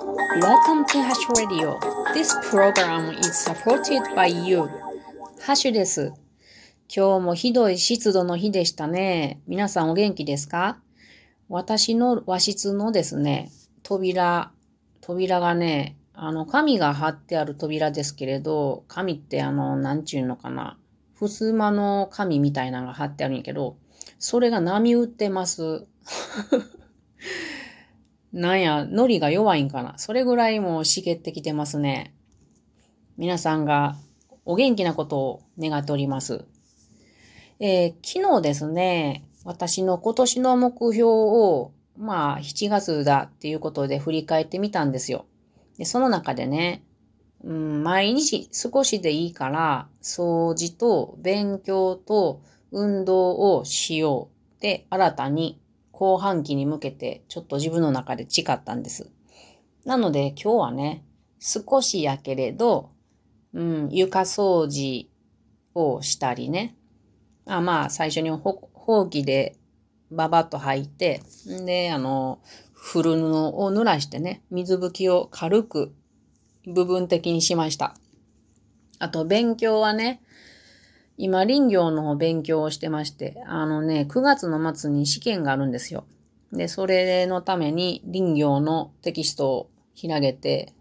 Welcome to Hash Radio. This program is supported by you. ハッシュです。今日もひどい湿度の日でしたね。皆さんお元気ですか？私の和室のですね、扉、扉がね、あの、紙が貼ってある扉ですけれど、紙ってあの、なんちゅうのかな？襖の紙みたいなのが貼ってあるんやけど、それが波打ってます。なんや、ノリが弱いんかな。それぐらいもう茂ってきてますね。皆さんがお元気なことを願っております。えー昨日ですね、私の今年の目標を、まあ、7月だっていうことで振り返ってみたんですよ。で、その中でね、うん、毎日少しでいいから、掃除と勉強と運動をしようって新たに後半期に向けてちょっと自分の中で誓ったんです。なので今日はね、少しやけれど、うん、床掃除をしたりね。あまあ、最初にほ、ほうきでババッと履いて、で、あの、古布を濡らしてね、水拭きを軽く部分的にしました。あと、勉強はね、今、林業の勉強をしてまして、あのね、9月の末に試験があるんですよ。で、それのために林業のテキストを開げて、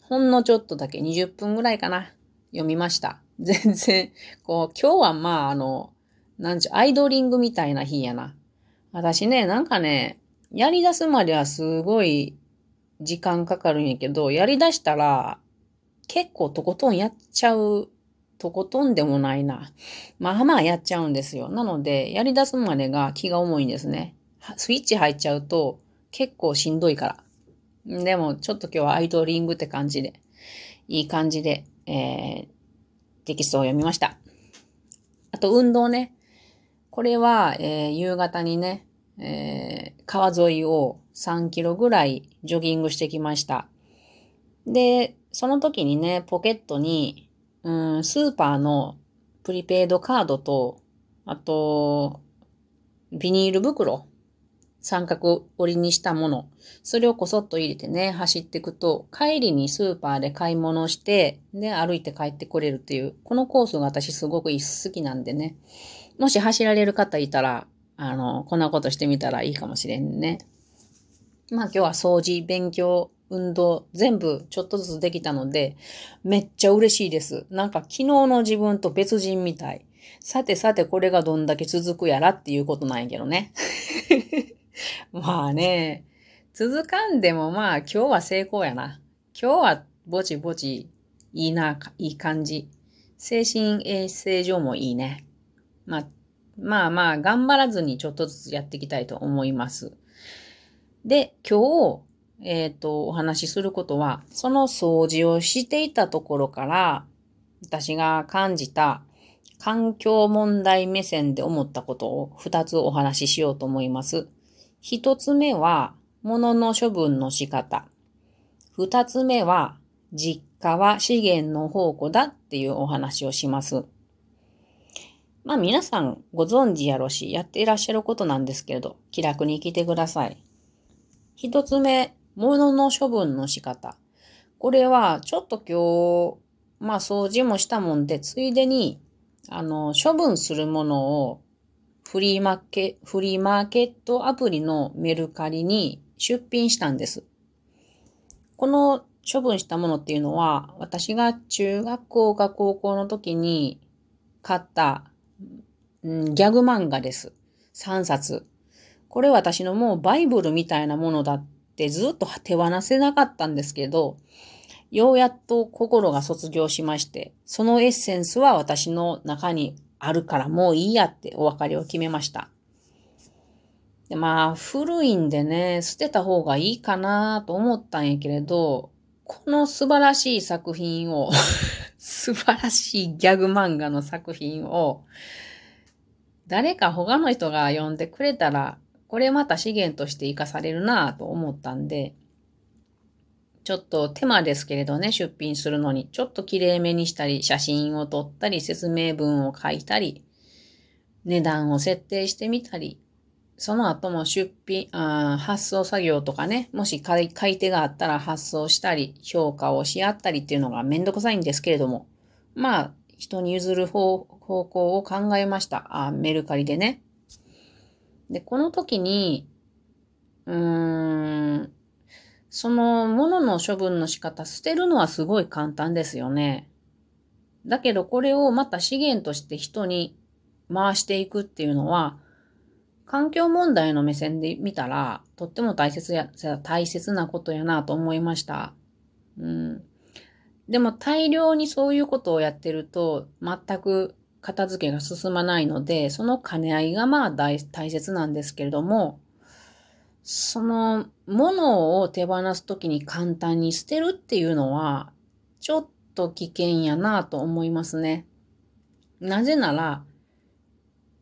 ほんのちょっとだけ20分ぐらいかな、読みました。全然、こう、今日はまあ、あの、なんちゅう、アイドリングみたいな日やな。私ね、なんかね、やり出すまではすごい時間かかるんやけど、やり出したら、結構とことんやっちゃう、とことんでもないな。まあまあやっちゃうんですよ。なので、やり出すまでが気が重いんですね。スイッチ入っちゃうと結構しんどいから。でも、ちょっと今日はアイドリングって感じで、いい感じで、えー、テキストを読みました。あと、運動ね。これは、えー夕方にね、えー川沿いを3キロぐらいジョギングしてきました。で、その時にね、ポケットに、うん、スーパーのプリペイドカードと、あと、ビニール袋、三角折りにしたもの、それをこそっと入れてね、走っていくと、帰りにスーパーで買い物して、で、歩いて帰ってこれるっていう、このコースが私すごく好きなんでね、もし走られる方いたら、あの、こんなことしてみたらいいかもしれんね。まあ今日は掃除、勉強、運動、全部ちょっとずつできたので、めっちゃ嬉しいです。なんか昨日の自分と別人みたい。さてさてこれがどんだけ続くやらっていうことなんやけどね。まあね、続かんでもまあ今日は成功やな。今日はぼちぼちいいな、いい感じ。精神衛生上もいいね。まあ、まあまあ頑張らずにちょっとずつやっていきたいと思います。で、今日、えっ、と、お話しすることは、その掃除をしていたところから、私が感じた環境問題目線で思ったことを二つお話ししようと思います。一つ目は、物の処分の仕方。二つ目は、実家は資源の宝庫だっていうお話をします。まあ皆さんご存知やろし、やっていらっしゃることなんですけれど、気楽に聞いてください。一つ目、物の処分の仕方。これは、ちょっと今日、まあ掃除もしたもんで、ついでに、あの、処分するものを、フリーマーケ、フリーマーケットアプリのメルカリに出品したんです。この処分したものっていうのは、私が中学校か高校の時に買った、うんギャグ漫画です。3冊。これ私のもうバイブルみたいなものだってずっと手放せなかったんですけど、ようやっと心が卒業しまして、そのエッセンスは私の中にあるからもういいやってお別れを決めました。でまあ、古いんでね、捨てた方がいいかなと思ったんやけれど、この素晴らしい作品を、素晴らしいギャグ漫画の作品を、誰か他の人が読んでくれたら、これまた資源として活かされるなぁと思ったんで、ちょっと手間ですけれどね、出品するのに、ちょっと綺麗めにしたり、写真を撮ったり、説明文を書いたり、値段を設定してみたり、その後も出品、あ発送作業とかね、もし買い手があったら発送したり、評価をし合ったりっていうのがめんどくさいんですけれども、まあ、人に譲る方方向を考えました。あメルカリでね。で、この時に、うーん、その物の処分の仕方、捨てるのはすごい簡単ですよね。だけどこれをまた資源として人に回していくっていうのは、環境問題の目線で見たら、とっても大切や、大切なことやなと思いました。うん。でも大量にそういうことをやってると、全く片付けが進まないので、その兼ね合いがまあ大切なんですけれども、そのものを手放すときに簡単に捨てるっていうのは、ちょっと危険やなと思いますね。なぜなら、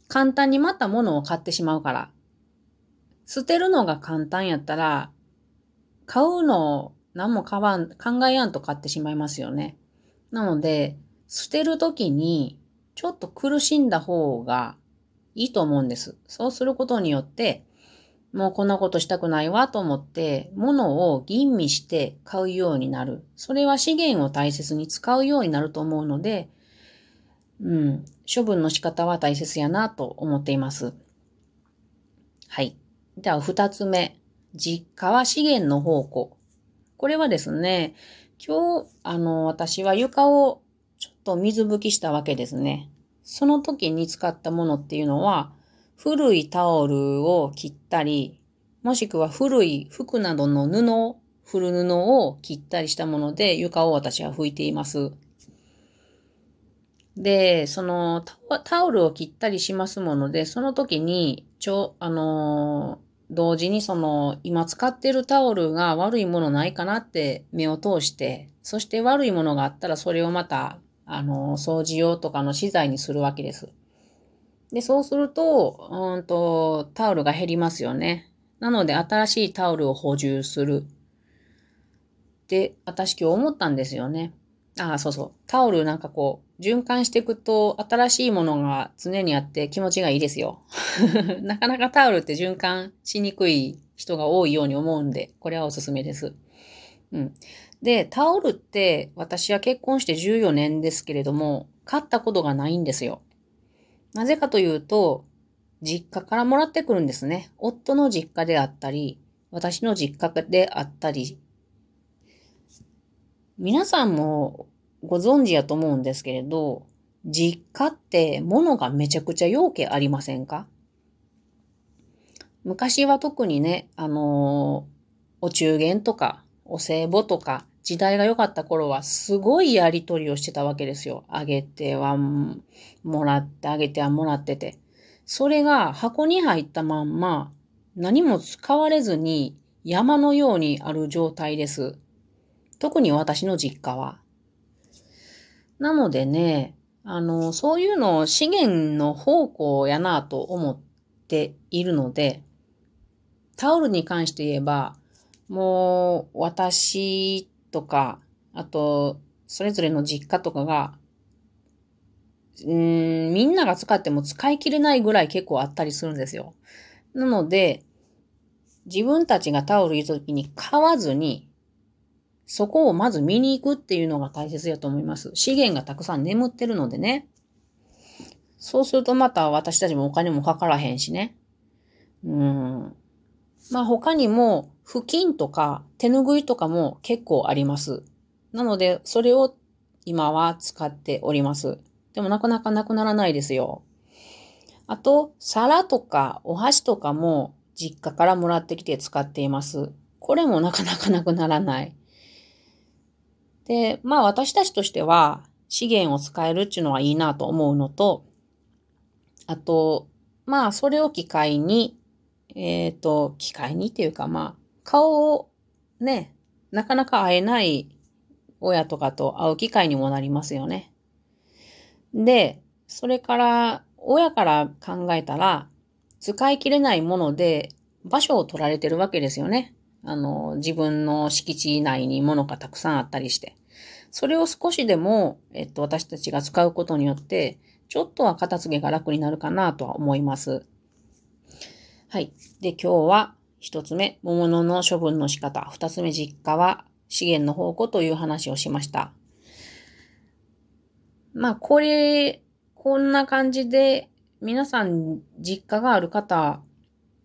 簡単にまた物を買ってしまうから。捨てるのが簡単やったら、買うのを何も買わん、考えやんと買ってしまいますよね。なので、捨てるときに、ちょっと苦しんだ方がいいと思うんです。そうすることによって、もうこんなことしたくないわと思って、物を吟味して買うようになる。それは資源を大切に使うようになると思うので、うん、処分の仕方は大切やなと思っています。はい。では、二つ目。実家は資源の宝庫。これはですね、今日、あの、私は床をちょっと水拭きしたわけですね。その時に使ったものっていうのは、古いタオルを切ったり、もしくは古い服などの布、古布を切ったりしたもので床を私は拭いています。で、そのタオルを切ったりしますもので、その時に、ちょ、あの同時にその、今使ってるタオルが悪いものないかなって目を通して、そして悪いものがあったらそれをまた、あの、掃除用とかの資材にするわけです。で、そうすると、うんと、タオルが減りますよね。なので、新しいタオルを補充する。で、私今日思ったんですよね。ああ、そうそう。タオルなんかこう、循環していくと、新しいものが常にあって気持ちがいいですよ。なかなかタオルって循環しにくい人が多いように思うんで、これはおすすめです。うん。で、タオルって私は結婚して14年ですけれども、買ったことがないんですよ。なぜかというと、実家からもらってくるんですね。夫の実家であったり、私の実家であったり皆さんもご存知やと思うんですけれど、実家って物がめちゃくちゃ要件ありませんか？昔は特にね、あのお中元とか、お歳暮とか、時代が良かった頃はすごいやりとりをしてたわけですよ。あげてはもらって、あげてはもらってて。それが箱に入ったまんま何も使われずに山のようにある状態です。特に私の実家は。なのでね、あの、そういうのを資源の宝庫やなと思っているので、タオルに関して言えば、もう私とか、あと、それぞれの実家とかが、うん、みんなが使っても使い切れないぐらい結構あったりするんですよ。なので、自分たちがタオル入れた時に買わずに、そこをまず見に行くっていうのが大切やと思います。資源がたくさん眠ってるのでね。そうするとまた私たちもお金もかからへんしね。うん。まあ他にも、布巾とか手ぬぐいとかも結構あります。なので、それを今は使っております。でもなかなかなくならないですよ。あと、皿とかお箸とかも実家からもらってきて使っています。これもなかなかなくならない。で、まあ私たちとしては資源を使えるっていうのはいいなと思うのと、あと、まあそれを機会に、えっ、ー、と、機会にっていうかまあ、顔をね、なかなか会えない親とかと会う機会にもなりますよね。で、それから、親から考えたら、使い切れないもので場所を取られてるわけですよね。あの、自分の敷地内に物がたくさんあったりして。それを少しでも、えっと、私たちが使うことによって、ちょっとは片付けが楽になるかなとは思います。はい。で、今日は一つ目、桃のの処分の仕方。二つ目、実家は資源の宝庫という話をしました。まあ、これ、こんな感じで、皆さん、実家がある方、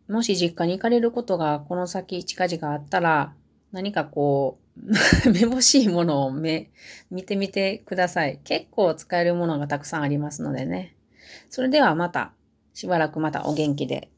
もし実家に行かれることがこの先近々あったら、何かこう、めぼしいものをめ見てみてください。結構使えるものがたくさんありますのでね。それではまた、しばらくまたお元気で